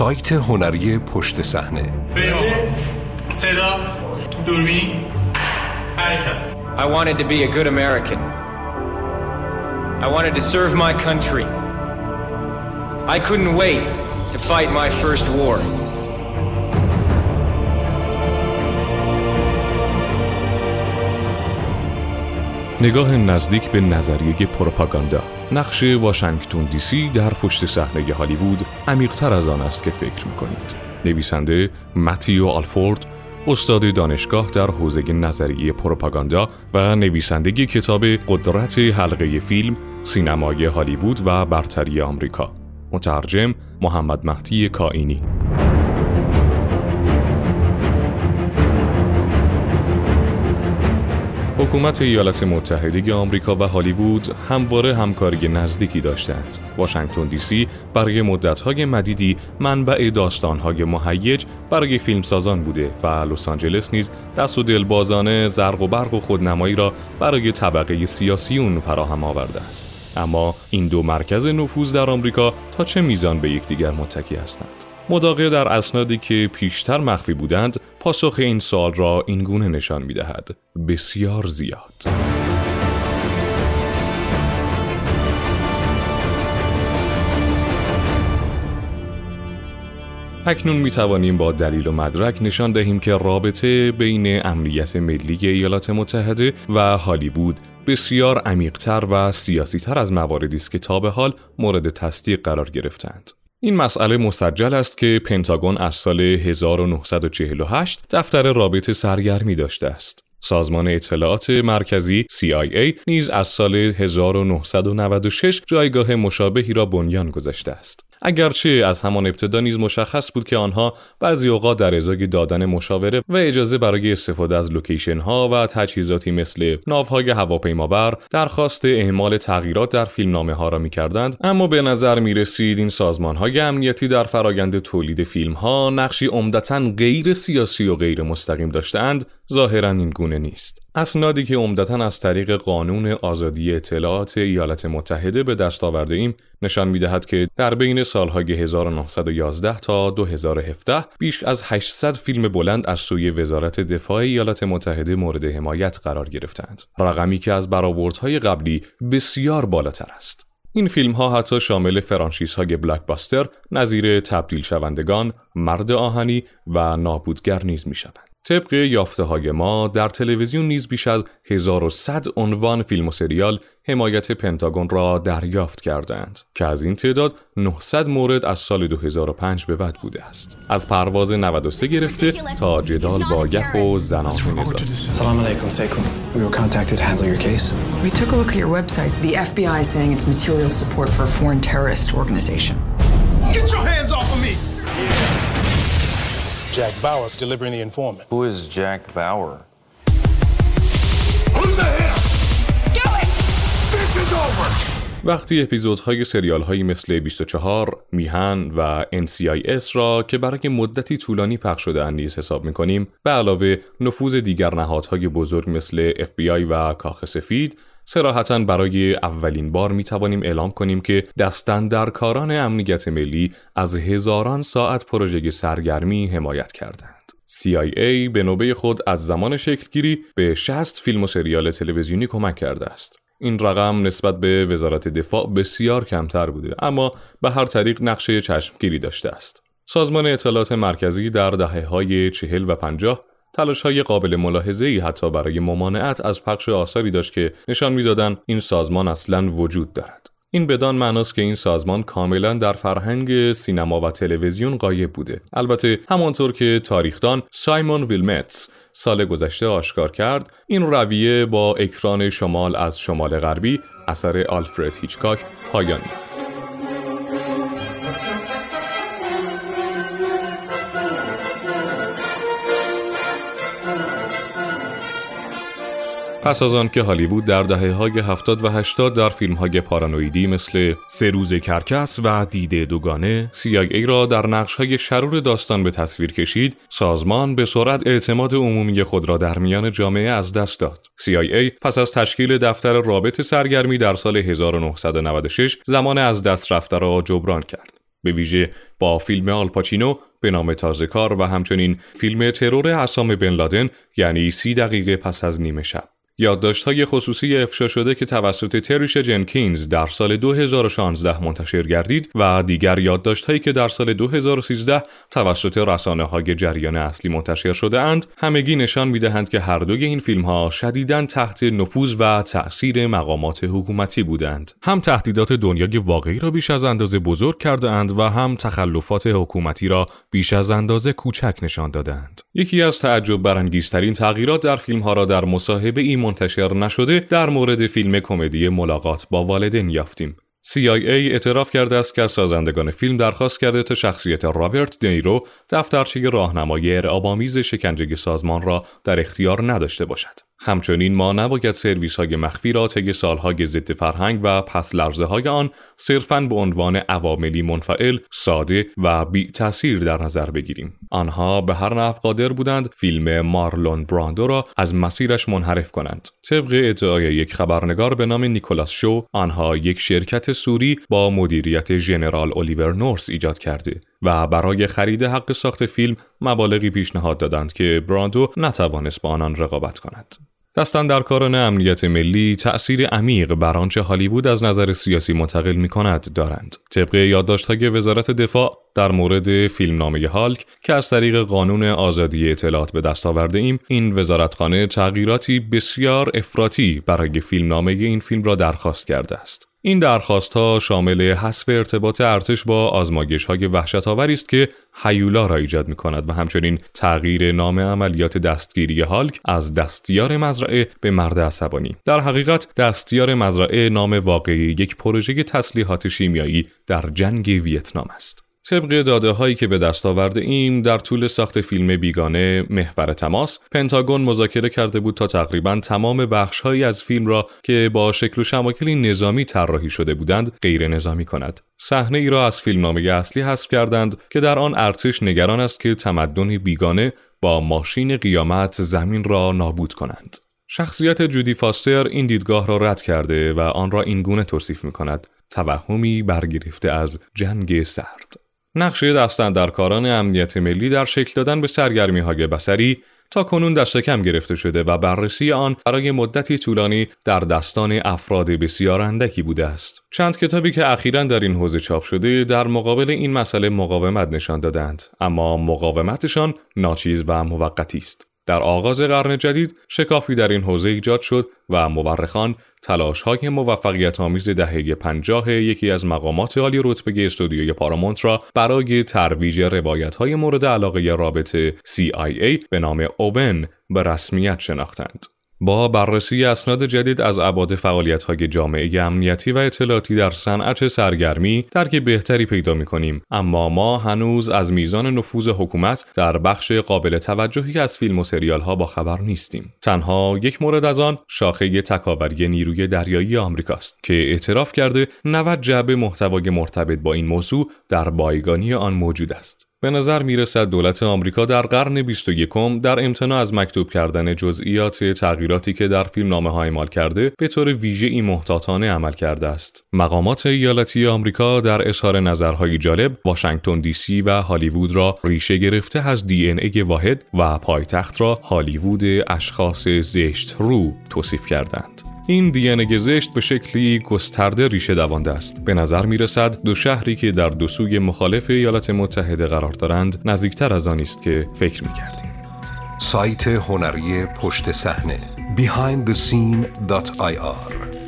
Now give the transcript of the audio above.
سایت هنری پشت صحنه صدا دوربین حرکت I wanted to be a good American. I wanted to serve my country. I couldn't wait to fight my first war. نگاه نزدیک به نظریه پروپاگاندا. نقش واشنگتن دی سی در پشت صحنه هالیوود عمیقتر از آن است که فکر می‌کنید. نویسنده متیو آلفورد استاد دانشگاه در حوزه نظریه پروپاگاندا و نویسندگی کتاب قدرت حلقه فیلم سینمای هالیوود و برتری آمریکا. مترجم محمد مهدی کائینی. حکومت ایالات متحده آمریکا و هالیوود همواره همکاری نزدیکی داشتند. واشنگتن دی سی برای مدت‌های مدیدی منبع داستان‌های مهیج برای فیلمسازان بوده و لس آنجلس نیز دست و دلبازانه زرق و برق و خودنمایی را برای طبقه سیاسیون فراهم آورده است. اما این دو مرکز نفوذ در آمریکا تا چه میزان به یکدیگر متکی هستند؟ مداقه در اسنادی که پیشتر مخفی بودند پاسخ این سال را این گونه نشان می دهد. بسیار زیاد. اکنون می توانیم با دلیل و مدرک نشان دهیم که رابطه بین امنیت ملی ایالات متحده و هالیوود بسیار عمیقتر و سیاسیتر از مواردی است که تا به حال مورد تصدیق قرار گرفتند. این مسئله مسجل است که پنتاگون از سال 1948 دفتر رابط سرگرمی داشته است. سازمان اطلاعات مرکزی CIA نیز از سال 1996 جایگاه مشابهی را بنیان گذاشته است. اگرچه از همان ابتدا نیز مشخص بود که آنها بعضی اوقات در ازای دادن مشاوره و اجازه برای استفاده از لوکیشن ها و تجهیزاتی مثل ناوهای هواپیمابر درخواست اعمال تغییرات در فیلمنامه ها را می کردند اما به نظر می رسید این سازمان های امنیتی در فرایند تولید فیلم ها نقشی عمدتا غیر سیاسی و غیر مستقیم داشتند ظاهرا این گونه نیست اسنادی که عمدتا از طریق قانون آزادی اطلاعات ایالات متحده به دست آورده ایم نشان می دهد که در بین سالهای 1911 تا 2017 بیش از 800 فیلم بلند از سوی وزارت دفاع ایالات متحده مورد حمایت قرار گرفتند. رقمی که از برآوردهای قبلی بسیار بالاتر است. این فیلم ها حتی شامل فرانشیس های بلاکباستر نظیر تبدیل شوندگان، مرد آهنی و نابودگر نیز می شوند. طبق یافته های ما در تلویزیون نیز بیش از 1100 عنوان فیلم و سریال حمایت پنتاگون را دریافت کردند که از این تعداد 900 مورد از سال 2005 به بعد بوده است. از پرواز 93 گرفته تا جدال با یخ و زنان نظام. سلام علیکم سیکم We were contacted to handle your case. We took a look at your website. The FBI is saying it's material support for a foreign terrorist organization. Get your hands off of Jack Bauer's delivering the informant. Who is Jack Bauer? Who's the hell? Do it! This is over! وقتی اپیزودهای سریال هایی مثل 24 میهن و NCIS را که برای مدتی طولانی پخش شده نیز حساب می کنیم به علاوه نفوذ دیگر نهادهای بزرگ مثل FBI و کاخ سفید سراحتا برای اولین بار می توانیم اعلام کنیم که دستن در کاران امنیت ملی از هزاران ساعت پروژه سرگرمی حمایت کردند. CIA به نوبه خود از زمان شکلگیری به 60 فیلم و سریال تلویزیونی کمک کرده است. این رقم نسبت به وزارت دفاع بسیار کمتر بوده اما به هر طریق نقشه چشمگیری داشته است. سازمان اطلاعات مرکزی در دهه های چهل و پنجاه تلاش های قابل ملاحظه ای حتی برای ممانعت از پخش آثاری داشت که نشان می‌دادند این سازمان اصلا وجود دارد. این بدان معناست که این سازمان کاملا در فرهنگ سینما و تلویزیون غایب بوده. البته همانطور که تاریخدان سایمون ویلمتس سال گذشته آشکار کرد این رویه با اکران شمال از شمال غربی اثر آلفرد هیچکاک پایان یافت. پس از آن که هالیوود در دهه های 70 و 80 در فیلم های پارانویدی مثل سه روز کرکس و دیده دوگانه CIA را در نقش های شرور داستان به تصویر کشید سازمان به سرعت اعتماد عمومی خود را در میان جامعه از دست داد CIA پس از تشکیل دفتر رابط سرگرمی در سال 1996 زمان از دست رفته را جبران کرد به ویژه با فیلم آلپاچینو به نام تازه کار و همچنین فیلم ترور اسام بن لادن یعنی سی دقیقه پس از نیمه شب. های خصوصی افشا شده که توسط تریش جنکینز در سال 2016 منتشر گردید و دیگر هایی که در سال 2013 توسط رسانه های جریان اصلی منتشر شده اند همگی نشان می‌دهند که هر دوی این فیلم ها شدیداً تحت نفوذ و تأثیر مقامات حکومتی بودند. هم تهدیدات دنیای واقعی را بیش از اندازه بزرگ کرده اند و هم تخلفات حکومتی را بیش از اندازه کوچک نشان دادند یکی از تعجب برانگیزترین تغییرات در فیلم ها را در مصاحبه این منتشر نشده در مورد فیلم کمدی ملاقات با والدین یافتیم. CIA اعتراف کرده است که از سازندگان فیلم درخواست کرده تا شخصیت رابرت دنیرو دفترچه راهنمایی ارعابآمیز شکنجه سازمان را در اختیار نداشته باشد. همچنین ما نباید سرویس های مخفی را طی سالهای ضد فرهنگ و پس لرزه های آن صرفاً به عنوان عواملی منفعل، ساده و بی تاثیر در نظر بگیریم. آنها به هر نحو قادر بودند فیلم مارلون براندو را از مسیرش منحرف کنند. طبق ادعای یک خبرنگار به نام نیکولاس شو، آنها یک شرکت سوری با مدیریت ژنرال الیور نورس ایجاد کرده و برای خرید حق ساخت فیلم مبالغی پیشنهاد دادند که براندو نتوانست با آنان رقابت کند. دستن در کاران امنیت ملی تأثیر عمیق بر آنچه هالیوود از نظر سیاسی منتقل می کند دارند. طبق یادداشت‌های وزارت دفاع در مورد فیلمنامه هالک که از طریق قانون آزادی اطلاعات به دست آورده ایم این وزارتخانه تغییراتی بسیار افراطی برای فیلمنامه این فیلم را درخواست کرده است. این درخواست ها شامل حذف ارتباط ارتش با آزمایش های وحشت آوری است که هیولا را ایجاد می کند و همچنین تغییر نام عملیات دستگیری هالک از دستیار مزرعه به مرد عصبانی. در حقیقت دستیار مزرعه نام واقعی یک پروژه تسلیحات شیمیایی در جنگ ویتنام است. طبق داده هایی که به دست آورده ایم در طول ساخت فیلم بیگانه محور تماس پنتاگون مذاکره کرده بود تا تقریبا تمام بخش هایی از فیلم را که با شکل و شمایل نظامی طراحی شده بودند غیر نظامی کند. صحنه ای را از فیلمنامه اصلی حذف کردند که در آن ارتش نگران است که تمدن بیگانه با ماشین قیامت زمین را نابود کنند. شخصیت جودی فاستر این دیدگاه را رد کرده و آن را اینگونه توصیف می کند توهمی برگرفته از جنگ سرد. نقشه کاران امنیت ملی در شکل دادن به سرگرمی های بسری تا کنون دست کم گرفته شده و بررسی آن برای مدتی طولانی در دستان افراد بسیار اندکی بوده است. چند کتابی که اخیرا در این حوزه چاپ شده در مقابل این مسئله مقاومت نشان دادند اما مقاومتشان ناچیز و موقتی است. در آغاز قرن جدید شکافی در این حوزه ایجاد شد و مورخان تلاش های موفقیت آمیز دهه پنجاه یکی از مقامات عالی رتبه استودیوی پارامونت را برای ترویج روایت های مورد علاقه رابطه CIA به نام اوون به رسمیت شناختند. با بررسی اسناد جدید از ابعاد های جامعه امنیتی و اطلاعاتی در صنعت سرگرمی درک بهتری پیدا کنیم اما ما هنوز از میزان نفوذ حکومت در بخش قابل توجهی از فیلم و سریال ها با نیستیم. تنها یک مورد از آن شاخه تکاوری نیروی دریایی آمریکاست که اعتراف کرده 90 جعبه محتوای مرتبط با این موضوع در بایگانی آن موجود است. به نظر می رسد دولت آمریکا در قرن 21 در امتناع از مکتوب کردن جزئیات تغییراتی که در فیلم نامه ها اعمال کرده به طور ویژه این محتاطانه عمل کرده است. مقامات ایالتی آمریکا در اظهار نظرهای جالب واشنگتن دی سی و هالیوود را ریشه گرفته از دی ای واحد و پایتخت را هالیوود اشخاص زشت رو توصیف کردند. این دیانه زشت به شکلی گسترده ریشه دوانده است به نظر می رسد دو شهری که در دو سوی مخالف ایالات متحده قرار دارند نزدیکتر از آن است که فکر می کردیم. سایت هنری پشت صحنه behindthescene.ir